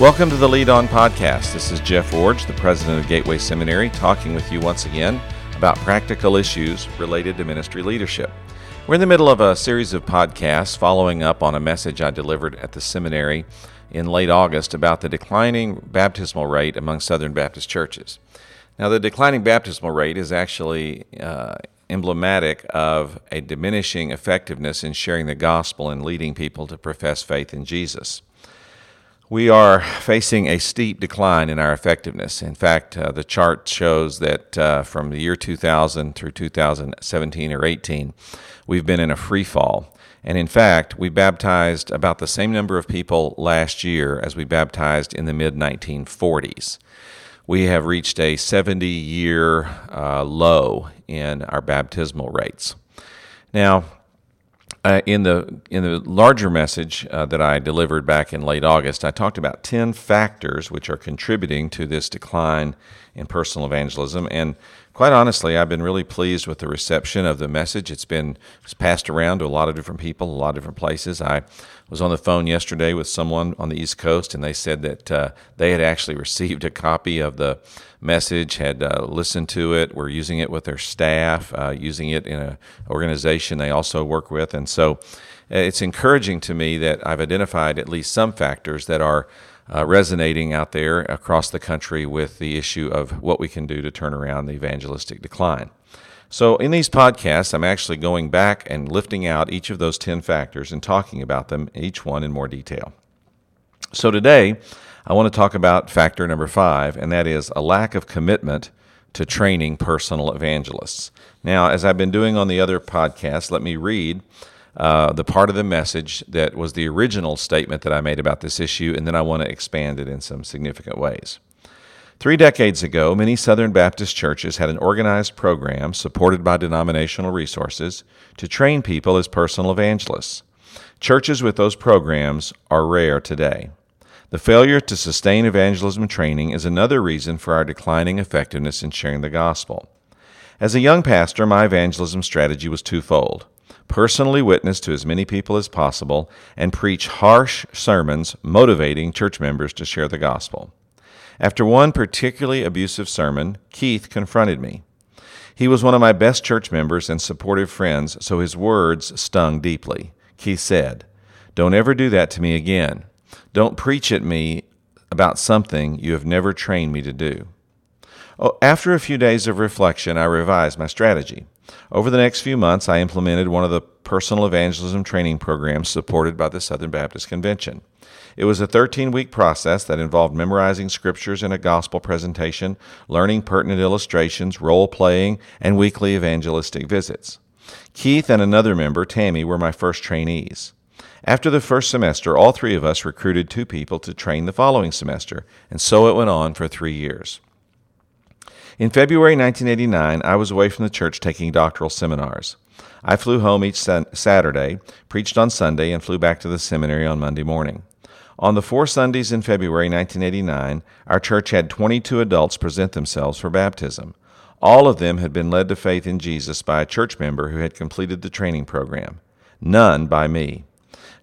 Welcome to the Lead On Podcast. This is Jeff Iorg, the president of Gateway Seminary, talking with you once again about practical issues related to ministry leadership. We're in the middle of a series of podcasts following up on a message I delivered at the seminary in late August about the declining baptismal rate among Southern Baptist churches. Now, the declining baptismal rate is actually uh, emblematic of a diminishing effectiveness in sharing the gospel and leading people to profess faith in Jesus. We are facing a steep decline in our effectiveness. In fact, uh, the chart shows that uh, from the year 2000 through 2017 or 18, we've been in a free fall. And in fact, we baptized about the same number of people last year as we baptized in the mid 1940s. We have reached a 70 year uh, low in our baptismal rates. Now, uh, in the in the larger message uh, that I delivered back in late August, I talked about ten factors which are contributing to this decline in personal evangelism. And quite honestly, I've been really pleased with the reception of the message. It's been it's passed around to a lot of different people, a lot of different places. I was on the phone yesterday with someone on the East Coast, and they said that uh, they had actually received a copy of the message, had uh, listened to it, were using it with their staff, uh, using it in an organization they also work with. And so uh, it's encouraging to me that I've identified at least some factors that are uh, resonating out there across the country with the issue of what we can do to turn around the evangelistic decline. So, in these podcasts, I'm actually going back and lifting out each of those 10 factors and talking about them, each one in more detail. So, today, I want to talk about factor number five, and that is a lack of commitment to training personal evangelists. Now, as I've been doing on the other podcasts, let me read uh, the part of the message that was the original statement that I made about this issue, and then I want to expand it in some significant ways. Three decades ago, many Southern Baptist churches had an organized program supported by denominational resources to train people as personal evangelists. Churches with those programs are rare today. The failure to sustain evangelism training is another reason for our declining effectiveness in sharing the gospel. As a young pastor, my evangelism strategy was twofold personally witness to as many people as possible and preach harsh sermons motivating church members to share the gospel. After one particularly abusive sermon, Keith confronted me. He was one of my best church members and supportive friends, so his words stung deeply. Keith said, Don't ever do that to me again. Don't preach at me about something you have never trained me to do. Oh, after a few days of reflection, I revised my strategy. Over the next few months, I implemented one of the personal evangelism training programs supported by the Southern Baptist Convention. It was a 13 week process that involved memorizing scriptures in a gospel presentation, learning pertinent illustrations, role playing, and weekly evangelistic visits. Keith and another member, Tammy, were my first trainees. After the first semester, all three of us recruited two people to train the following semester, and so it went on for three years. In February 1989, I was away from the church taking doctoral seminars. I flew home each Saturday, preached on Sunday, and flew back to the seminary on Monday morning. On the four Sundays in February 1989, our church had 22 adults present themselves for baptism. All of them had been led to faith in Jesus by a church member who had completed the training program. None by me.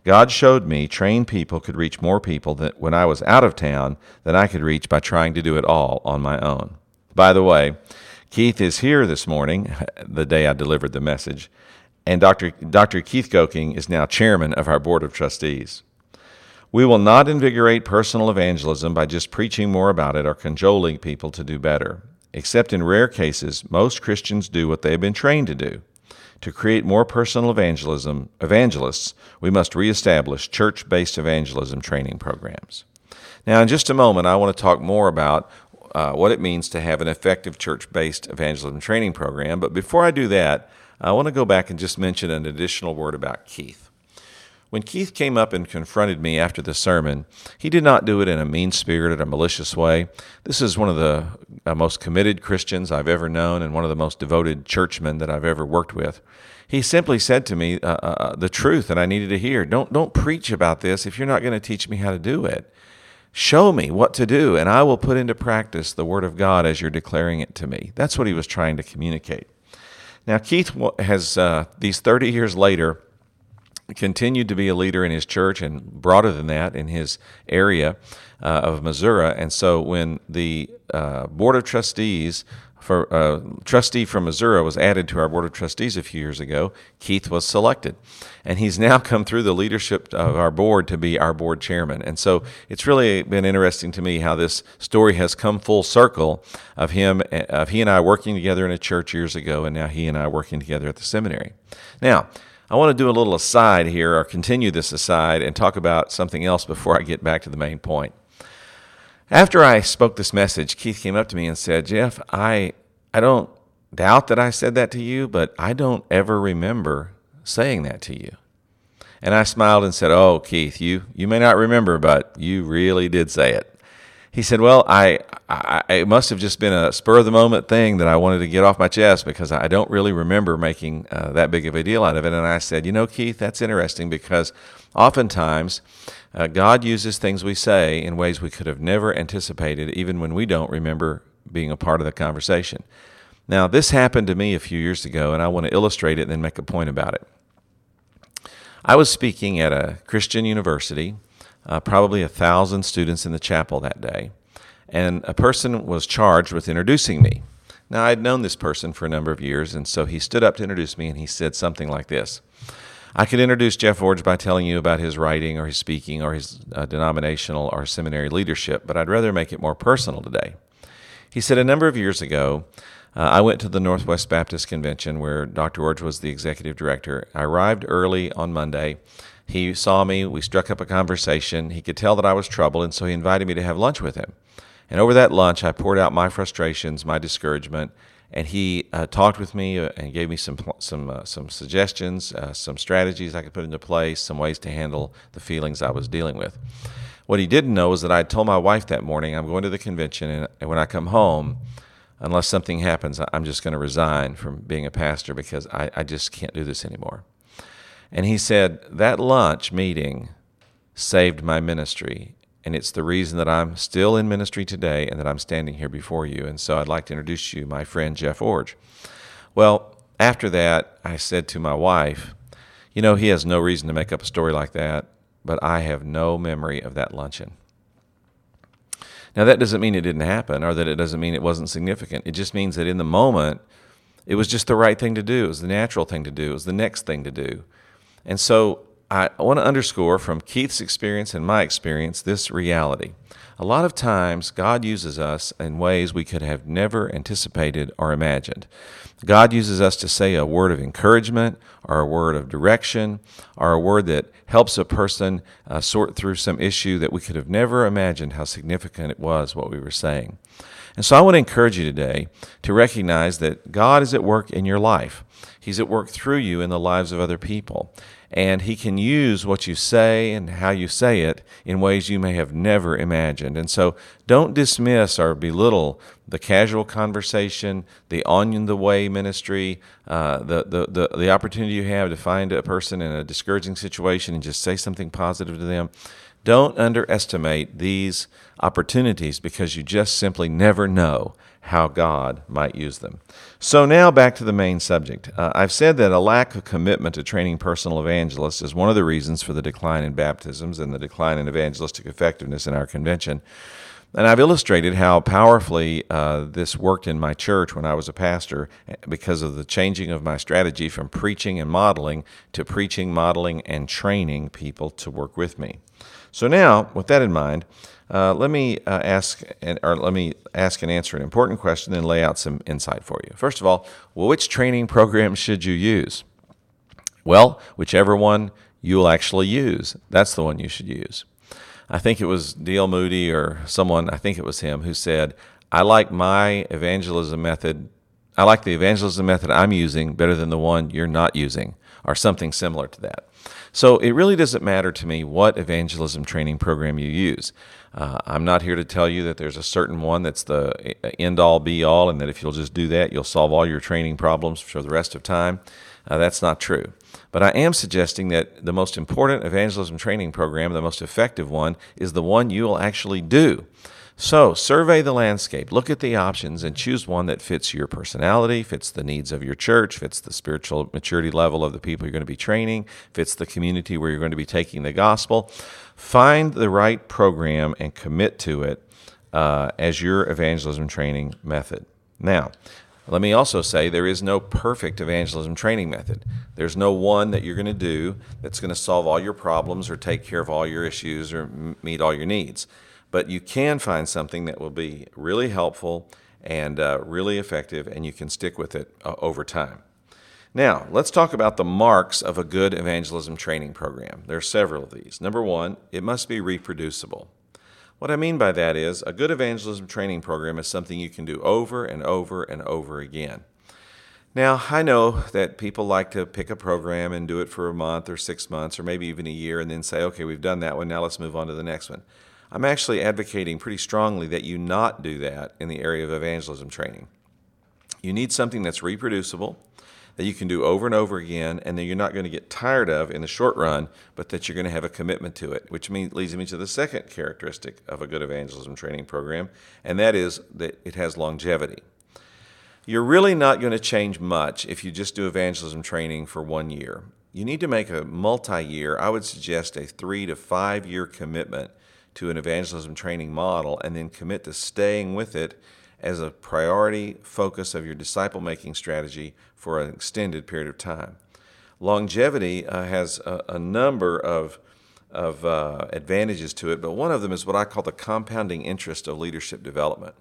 God showed me trained people could reach more people than, when I was out of town than I could reach by trying to do it all on my own. By the way, Keith is here this morning, the day I delivered the message, and Dr. Dr. Keith Goking is now chairman of our board of trustees. We will not invigorate personal evangelism by just preaching more about it or cajoling people to do better. Except in rare cases, most Christians do what they have been trained to do. To create more personal evangelism, evangelists, we must reestablish church-based evangelism training programs. Now, in just a moment, I want to talk more about uh, what it means to have an effective church-based evangelism training program. But before I do that, I want to go back and just mention an additional word about Keith. When Keith came up and confronted me after the sermon, he did not do it in a mean spirited or malicious way. This is one of the uh, most committed Christians I've ever known and one of the most devoted churchmen that I've ever worked with. He simply said to me uh, uh, uh the truth that I needed to hear. Don't, don't preach about this if you're not going to teach me how to do it. Show me what to do, and I will put into practice the Word of God as you're declaring it to me. That's what he was trying to communicate. Now, Keith has, uh, these 30 years later, continued to be a leader in his church and broader than that in his area uh, of Missouri. And so when the uh, Board of Trustees for uh, trustee from Missouri was added to our board of trustees a few years ago. Keith was selected, and he's now come through the leadership of our board to be our board chairman. And so it's really been interesting to me how this story has come full circle of him, of he and I working together in a church years ago, and now he and I working together at the seminary. Now. I want to do a little aside here, or continue this aside, and talk about something else before I get back to the main point. After I spoke this message, Keith came up to me and said, Jeff, I, I don't doubt that I said that to you, but I don't ever remember saying that to you. And I smiled and said, Oh, Keith, you, you may not remember, but you really did say it. He said, Well, I, I, it must have just been a spur of the moment thing that I wanted to get off my chest because I don't really remember making uh, that big of a deal out of it. And I said, You know, Keith, that's interesting because oftentimes uh, God uses things we say in ways we could have never anticipated, even when we don't remember being a part of the conversation. Now, this happened to me a few years ago, and I want to illustrate it and then make a point about it. I was speaking at a Christian university, uh, probably a thousand students in the chapel that day, and a person was charged with introducing me. Now, I'd known this person for a number of years, and so he stood up to introduce me and he said something like this I could introduce Jeff Iorg by telling you about his writing or his speaking or his uh, denominational or seminary leadership, but I'd rather make it more personal today. He said a number of years ago, uh, I went to the Northwest Baptist Convention where Dr. Iorg was the executive director. I arrived early on Monday. He saw me, we struck up a conversation. He could tell that I was troubled, and so he invited me to have lunch with him. And over that lunch, I poured out my frustrations, my discouragement, and he uh, talked with me uh, and gave me some some uh, some suggestions, uh, some strategies I could put into place, some ways to handle the feelings I was dealing with. What he didn't know is that I told my wife that morning I'm going to the convention, and, and when I come home, unless something happens, I'm just going to resign from being a pastor because I, I just can't do this anymore. And he said that lunch meeting saved my ministry and it's the reason that I'm still in ministry today and that I'm standing here before you. And so I'd like to introduce you my friend Jeff Iorg. Well, after that, I said to my wife, You know, he has no reason to make up a story like that, but I have no memory of that luncheon. Now, that doesn't mean it didn't happen or that it doesn't mean it wasn't significant. It just means that in the moment, it was just the right thing to do. It was the natural thing to do. It was the next thing to do. And so I want to underscore from Keith's experience and my experience this reality. A lot of times, God uses us in ways we could have never anticipated or imagined. God uses us to say a word of encouragement or a word of direction or a word that helps a person uh, sort through some issue that we could have never imagined how significant it was what we were saying. And so I want to encourage you today to recognize that God is at work in your life. He's at work through you in the lives of other people and he can use what you say and how you say it in ways you may have never imagined. And so don't dismiss or belittle the casual conversation, the on the way ministry, uh, the, the, the, the opportunity you have to find a person in a discouraging situation and just say something positive to them. Don't underestimate these opportunities because you just simply never know how God might use them. So, now back to the main subject. Uh, I've said that a lack of commitment to training personal evangelists is one of the reasons for the decline in baptisms and the decline in evangelistic effectiveness in our convention. And I've illustrated how powerfully uh, this worked in my church when I was a pastor eh, because of the changing of my strategy from preaching and modeling to preaching, modeling, and training people to work with me. So, now, with that in mind, uh, let me uh, ask and, or let me ask and answer an important question and lay out some insight for you. First of all, which training program should you use? Well, whichever one you'll actually use, that's the one you should use. I think it was D.L. Moody or someone, I think it was him, who said, I like my evangelism method, I like the evangelism method I'm using better than the one you're not using, or something similar to that. So it really doesn't matter to me what evangelism training program you use. Uh, I'm not here to tell you that there's a certain one that's the end all be all, and that if you'll just do that, you'll solve all your training problems for the rest of time. Uh, that's not true. But I am suggesting that the most important evangelism training program, the most effective one, is the one you will actually do. So, survey the landscape, look at the options, and choose one that fits your personality, fits the needs of your church, fits the spiritual maturity level of the people you're going to be training, fits the community where you're going to be taking the gospel. Find the right program and commit to it uh, as your evangelism training method. Now, let me also say there is no perfect evangelism training method. There's no one that you're going to do that's going to solve all your problems or take care of all your issues or meet all your needs. But you can find something that will be really helpful and uh, really effective, and you can stick with it uh, over time. Now, let's talk about the marks of a good evangelism training program. There are several of these. Number one, it must be reproducible. What I mean by that is a good evangelism training program is something you can do over and over and over again. Now, I know that people like to pick a program and do it for a month or six months or maybe even a year and then say, okay, we've done that one, now let's move on to the next one. I'm actually advocating pretty strongly that you not do that in the area of evangelism training. You need something that's reproducible, that you can do over and over again, and that you're not going to get tired of in the short run, but that you're going to have a commitment to it, which means, leads me to the second characteristic of a good evangelism training program, and that is that it has longevity. You're really not going to change much if you just do evangelism training for one year. You need to make a multi year, I would suggest a three to five year commitment to an evangelism training model, and then commit to staying with it as a priority focus of your disciple making strategy for an extended period of time. Longevity uh, has a, a, number of, of uh, advantages to it, but one of them is what I call the compounding interest of leadership development.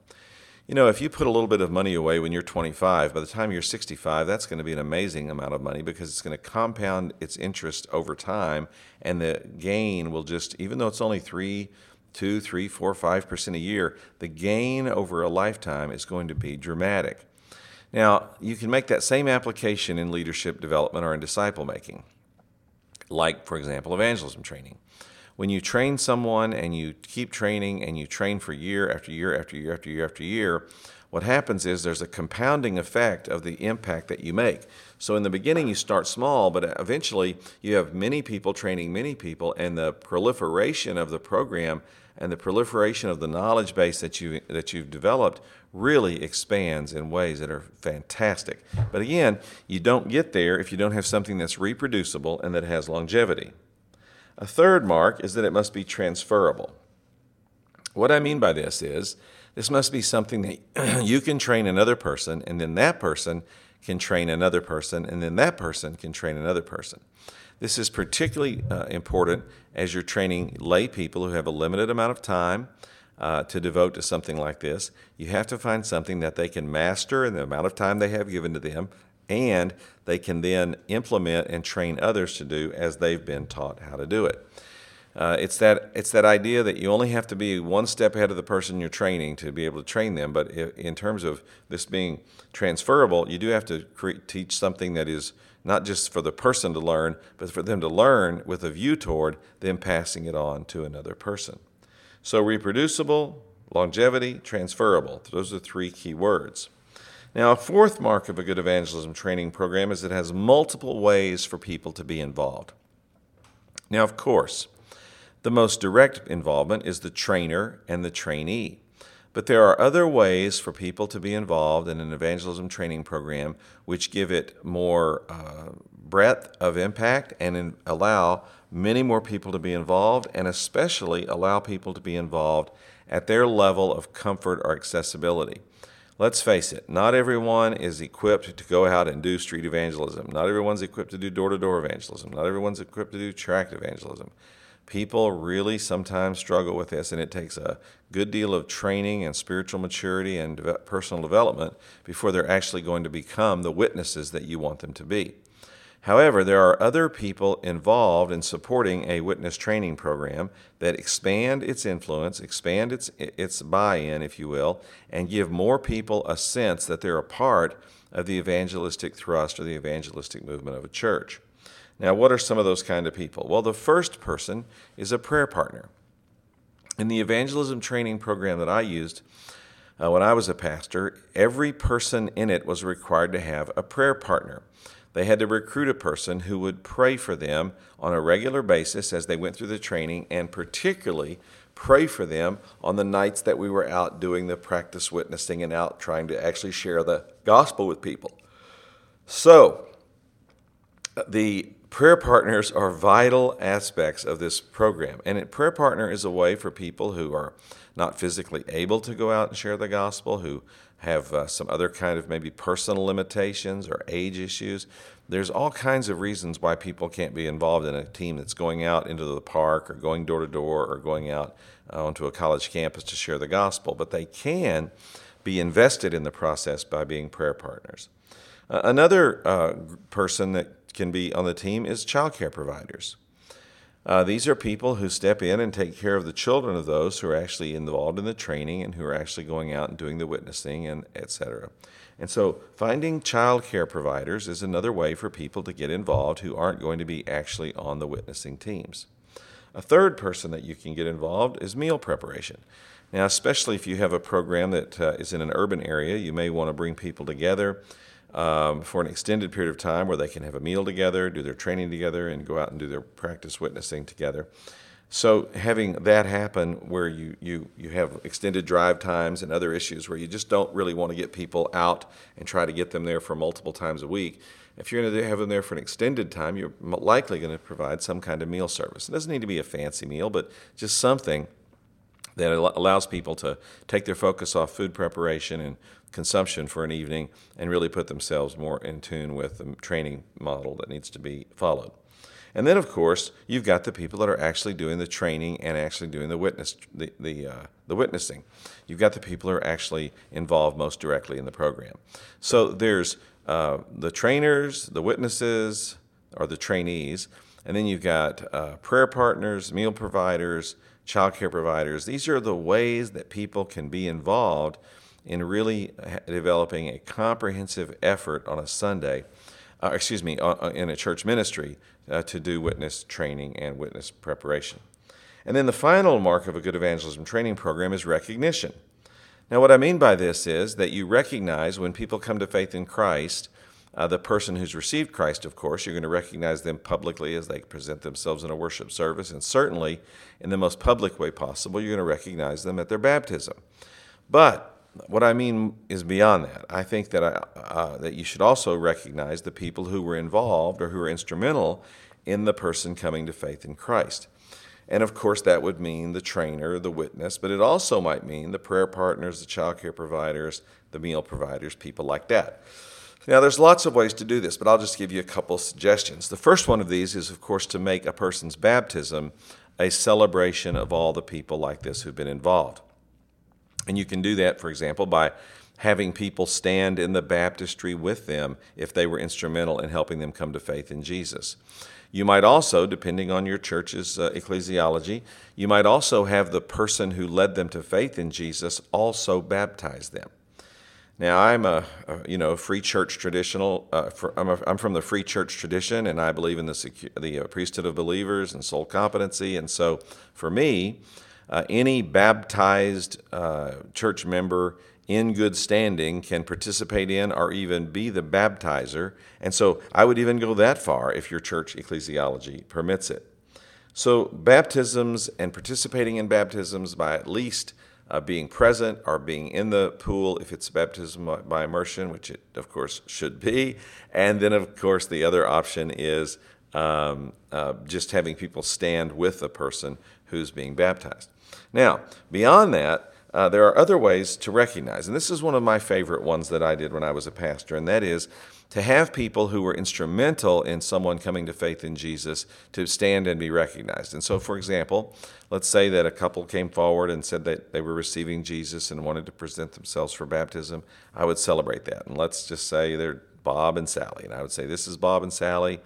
You know, if you put a little bit of money away when you're 25, by the time you're 65, that's going to be an amazing amount of money because it's going to compound its interest over time, and the gain will just, even though it's only three, two, three, four, five percent a year, the gain over a lifetime is going to be dramatic. Now, you can make that same application in leadership development or in disciple making, like, for example, evangelism training. When you train someone and you keep training and you train for year after year after year after year after year, what happens is there's a compounding effect of the impact that you make. So in the beginning, you start small, but eventually you have many people training many people, and the proliferation of the program and the proliferation of the knowledge base that you that you've developed really expands in ways that are fantastic. But again, you don't get there if you don't have something that's reproducible and that has longevity. A third mark is that it must be transferable. What I mean by this is this must be something that you can train another person, and then that person can train another person, and then that person can train another person. This is particularly uh, important as you're training lay people who have a limited amount of time uh, to devote to something like this. You have to find something that they can master in the amount of time they have given to them, and they can then implement and train others to do as they've been taught how to do it. Uh, it's that it's that idea that you only have to be one step ahead of the person you're training to be able to train them. But if, in terms of this being transferable, you do have to teach something that is not just for the person to learn, but for them to learn with a view toward them passing it on to another person. So, reproducible, longevity, transferable. Those are three key words. Now, a fourth mark of a good evangelism training program is it has multiple ways for people to be involved. Now, of course, the most direct involvement is the trainer and the trainee. But there are other ways for people to be involved in an evangelism training program which give it more uh, breadth of impact and in, allow many more people to be involved, and especially allow people to be involved at their level of comfort or accessibility. Let's face it, not everyone is equipped to go out and do street evangelism. Not everyone's equipped to do door to door evangelism. Not everyone's equipped to do tract evangelism people really sometimes struggle with this, and it takes a good deal of training and spiritual maturity and personal development before they're actually going to become the witnesses that you want them to be. However, there are other people involved in supporting a witness training program that expand its influence, expand its, its buy in, if you will, and give more people a sense that they're a part of the evangelistic thrust or the evangelistic movement of a church. Now, what are some of those kind of people? Well, the first person is a prayer partner. In the evangelism training program that I used uh, when I was a pastor, every person in it was required to have a prayer partner. They had to recruit a person who would pray for them on a regular basis as they went through the training, and particularly pray for them on the nights that we were out doing the practice witnessing and out trying to actually share the gospel with people. So, the prayer partners are vital aspects of this program. And a prayer partner is a way for people who are not physically able to go out and share the gospel, who have uh, some other kind of maybe personal limitations or age issues. There's all kinds of reasons why people can't be involved in a team that's going out into the park or going door to door or going out uh, onto a college campus to share the gospel, but they can be invested in the process by being prayer partners. Uh, another uh, person that can be on the team is child care providers. Uh, these are people who step in and take care of the children of those who are actually involved in the training and who are actually going out and doing the witnessing and etc. And so finding child care providers is another way for people to get involved who aren't going to be actually on the witnessing teams. A third person that you can get involved is meal preparation. Now, especially if you have a program that uh, is in an urban area, you may want to bring people together um, for an extended period of time where they can have a meal together, do their training together, and go out and do their practice witnessing together. So having that happen where you, you, you have extended drive times and other issues where you just don't really want to get people out and try to get them there for multiple times a week, if you're going to have them there for an extended time, you're likely going to provide some kind of meal service. It doesn't need to be a fancy meal, but just something that allows people to take their focus off food preparation and consumption for an evening and really put themselves more in tune with the training model that needs to be followed. And then, of course, you've got the people that are actually doing the training and actually doing the witness the the, uh, the witnessing. You've got the people who are actually involved most directly in the program. So there's uh, the trainers, the witnesses, or the trainees, and then you've got uh, prayer partners, meal providers, child care providers. These are the ways that people can be involved in really developing a comprehensive effort on a Sunday, uh, excuse me, uh, uh, in a church ministry uh, to do witness training and witness preparation. And then the final mark of a good evangelism training program is recognition. Now, what I mean by this is that you recognize when people come to faith in Christ, uh, the person who's received Christ, of course, you're going to recognize them publicly as they present themselves in a worship service, and certainly in the most public way possible, you're going to recognize them at their baptism. But what I mean is beyond that. I think that I, uh, that you should also recognize the people who were involved or who were instrumental in the person coming to faith in Christ. And of course, that would mean the trainer, the witness, but it also might mean the prayer partners, the child care providers, the meal providers, people like that. Now, there's lots of ways to do this, but I'll just give you a couple suggestions. The first one of these is, of course, to make a person's baptism a celebration of all the people like this who've been involved. And you can do that, for example, by having people stand in the baptistry with them if they were instrumental in helping them come to faith in Jesus. You might also, depending on your church's uh, ecclesiology, you might also have the person who led them to faith in Jesus also baptize them. Now, I'm a, a you know free church traditional. Uh, for, I'm, a, I'm from the free church tradition, and I believe in the secu- the uh, priesthood of believers and soul competency. And so, for me, uh, any baptized uh, church member in good standing can participate in or even be the baptizer. And so I would even go that far if your church ecclesiology permits it. So, baptisms and participating in baptisms by at least uh, being present or being in the pool if it's baptism by immersion, which it of course should be. And then, of course, the other option is um, uh, just having people stand with the person who's being baptized. Now, beyond that, uh, there are other ways to recognize, and this is one of my favorite ones that I did when I was a pastor, and that is to have people who were instrumental in someone coming to faith in Jesus to stand and be recognized. And so, for example, let's say that a couple came forward and said that they were receiving Jesus and wanted to present themselves for baptism. I would celebrate that. And let's just say they're Bob and Sally. And I would say, This is Bob and Sally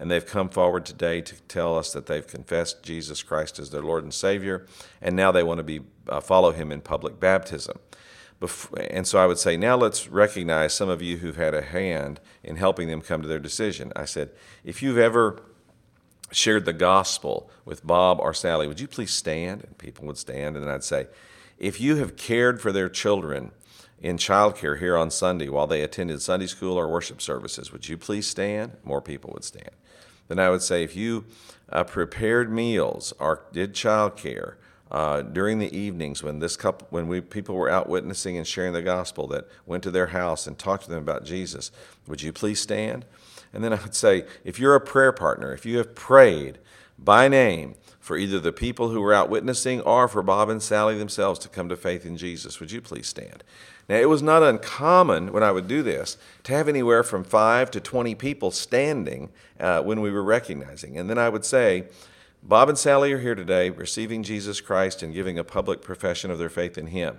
and they've come forward today to tell us that they've confessed Jesus Christ as their Lord and Savior, and now they want to be uh, follow Him in public baptism. Bef- and so I would say, now let's recognize some of you who've had a hand in helping them come to their decision. I said, if you've ever shared the gospel with Bob or Sally, would you please stand? And people would stand, and I'd say, if you have cared for their children in childcare here on Sunday while they attended Sunday school or worship services, would you please stand? More people would stand then I would say if you uh, prepared meals or did childcare uh, during the evenings when this couple, when we people were out witnessing and sharing the gospel, that went to their house and talked to them about Jesus, would you please stand? And then I would say, if you're a prayer partner, if you have prayed by name for either the people who were out witnessing or for Bob and Sally themselves to come to faith in Jesus, would you please stand? Now, it was not uncommon when I would do this to have anywhere from five to 20 people standing uh, when we were recognizing. And then I would say, Bob and Sally are here today receiving Jesus Christ and giving a public profession of their faith in Him.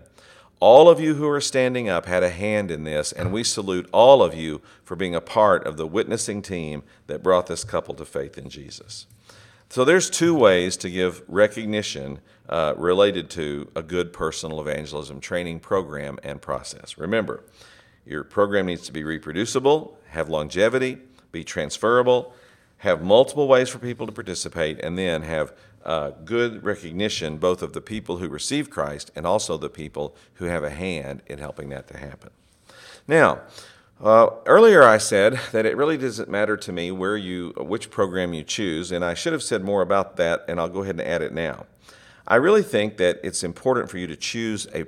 All of you who are standing up had a hand in this, and we salute all of you for being a part of the witnessing team that brought this couple to faith in Jesus. So there's two ways to give recognition uh, related to a good personal evangelism training program and process. Remember, your program needs to be reproducible, have longevity, be transferable, have multiple ways for people to participate, and then have uh, good recognition both of the people who receive Christ and also the people who have a hand in helping that to happen. Now, uh, earlier, I said that it really doesn't matter to me where you, which program you choose, and I should have said more about that, and I'll go ahead and add it now. I really think that it's important for you to choose a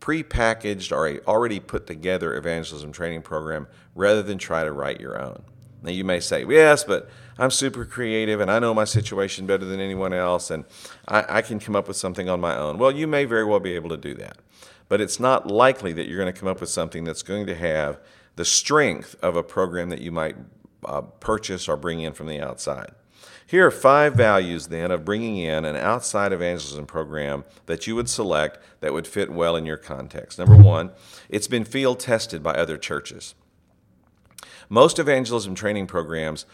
prepackaged or a already put together evangelism training program rather than try to write your own. Now, you may say, yes, but I'm super creative and I know my situation better than anyone else, and I, I can come up with something on my own. Well, you may very well be able to do that, but it's not likely that you're going to come up with something that's going to have the strength of a program that you might uh, purchase or bring in from the outside. Here are five values then of bringing in an outside evangelism program that you would select that would fit well in your context. Number one, it's been field tested by other churches. Most evangelism training programs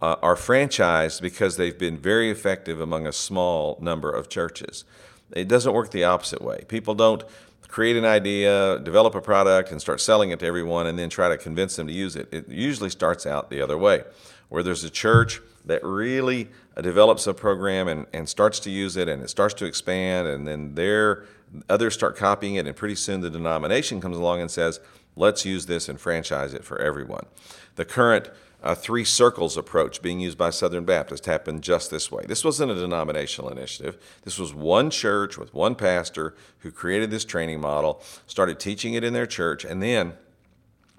uh, are franchised because they've been very effective among a small number of churches. It doesn't work the opposite way. People don't create an idea, develop a product, and start selling it to everyone, and then try to convince them to use it. It usually starts out the other way, where there's a church that really uh, develops a program and, and starts to use it, and it starts to expand, and then there others start copying it, and pretty soon the denomination comes along and says, let's use this and franchise it for everyone. The current a three circles approach being used by Southern Baptists happened just this way. This wasn't a denominational initiative. This was one church with one pastor who created this training model, started teaching it in their church, and then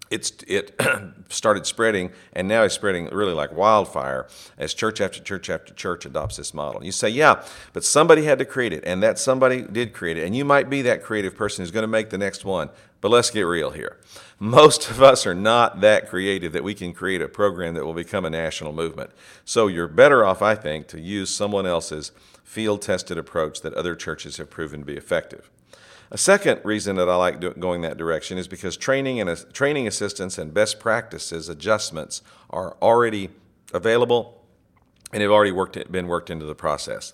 it's, it started spreading, and now it's spreading really like wildfire as church after church after church adopts this model. You say, yeah, but somebody had to create it, and that somebody did create it, and you might be that creative person who's going to make the next one. But let's get real here. Most of us are not that creative that we can create a program that will become a national movement. So you're better off, I think, to use someone else's field tested approach that other churches have proven to be effective. A second reason that I like going that direction is because training and training assistance and best practices adjustments are already available and have already worked, been worked into the process.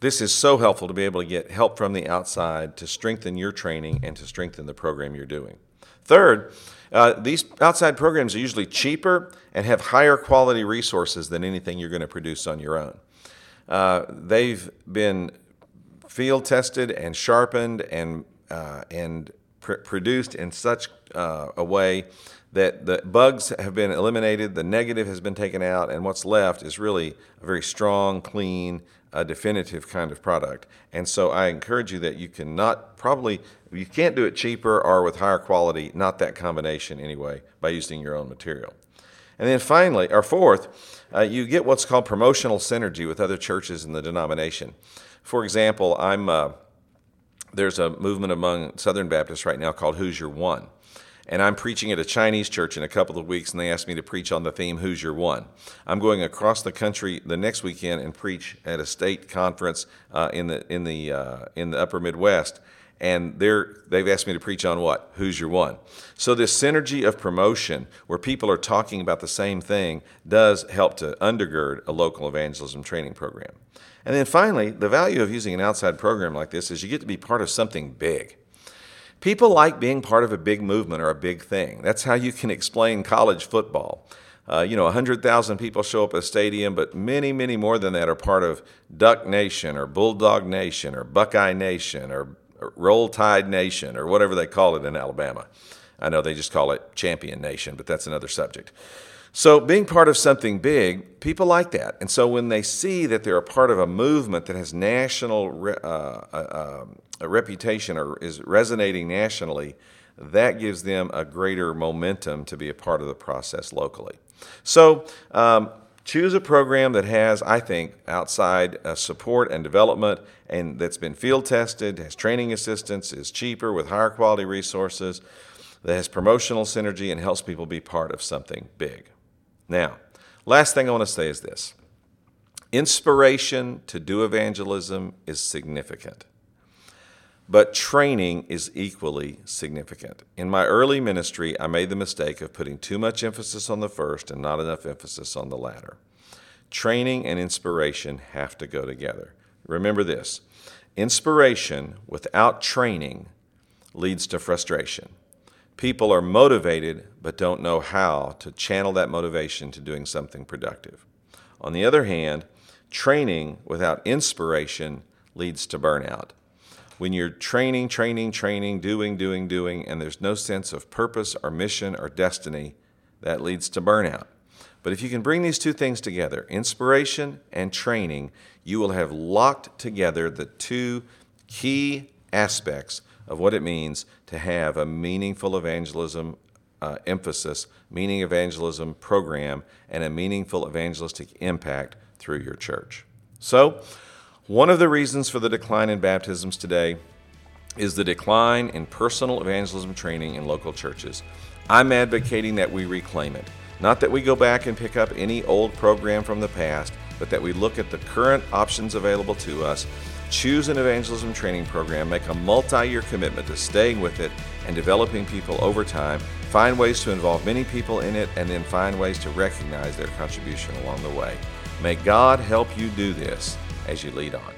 This is so helpful to be able to get help from the outside to strengthen your training and to strengthen the program you're doing. Third, uh, these outside programs are usually cheaper and have higher quality resources than anything you're going to produce on your own. Uh, they've been field tested and sharpened and uh, and pr- produced in such uh, a way that the bugs have been eliminated, the negative has been taken out, and what's left is really a very strong, clean, a definitive kind of product. And so I encourage you that you cannot probably, you can't do it cheaper or with higher quality, not that combination anyway, by using your own material. And then finally, or fourth, uh, you get what's called promotional synergy with other churches in the denomination. For example, I'm, uh, there's a movement among Southern Baptists right now called Who's Your One and I'm preaching at a Chinese church in a couple of weeks, and they asked me to preach on the theme "Who's Your One." I'm going across the country the next weekend and preach at a state conference uh, in the in the uh, in the Upper Midwest, and they're they've asked me to preach on what? Who's your one? So this synergy of promotion where people are talking about the same thing does help to undergird a local evangelism training program. And then finally the value of using an outside program like this is you get to be part of something big People like being part of a big movement or a big thing. That's how you can explain college football. Uh, you know, 100,000 people show up at a stadium, but many, many more than that are part of Duck Nation or Bulldog Nation or Buckeye Nation or Roll Tide Nation or whatever they call it in Alabama. I know they just call it Champion Nation, but that's another subject. So, being part of something big, people like that. And so, when they see that they're a part of a movement that has national uh, uh, um, a reputation or is resonating nationally, that gives them a greater momentum to be a part of the process locally. So, um, choose a program that has, I think, outside uh, support and development and that's been field tested, has training assistance, is cheaper with higher quality resources, that has promotional synergy and helps people be part of something big. Now, last thing I want to say is this inspiration to do evangelism is significant. But training is equally significant. In my early ministry, I made the mistake of putting too much emphasis on the first and not enough emphasis on the latter. Training and inspiration have to go together. Remember this inspiration without training leads to frustration. People are motivated but don't know how to channel that motivation to doing something productive. On the other hand, training without inspiration leads to burnout when you're training, training, training, doing, doing, doing, and there's no sense of purpose or mission or destiny, that leads to burnout. But if you can bring these two things together, inspiration and training, you will have locked together the two key aspects of what it means to have a meaningful evangelism uh, emphasis, meaning evangelism program, and a meaningful evangelistic impact through your church. So, one of the reasons for the decline in baptisms today is the decline in personal evangelism training in local churches. I'm advocating that we reclaim it. Not that we go back and pick up any old program from the past, but that we look at the current options available to us, choose an evangelism training program, make a multi year commitment to staying with it and developing people over time, find ways to involve many people in it, and then find ways to recognize their contribution along the way. May God help you do this as you lead on.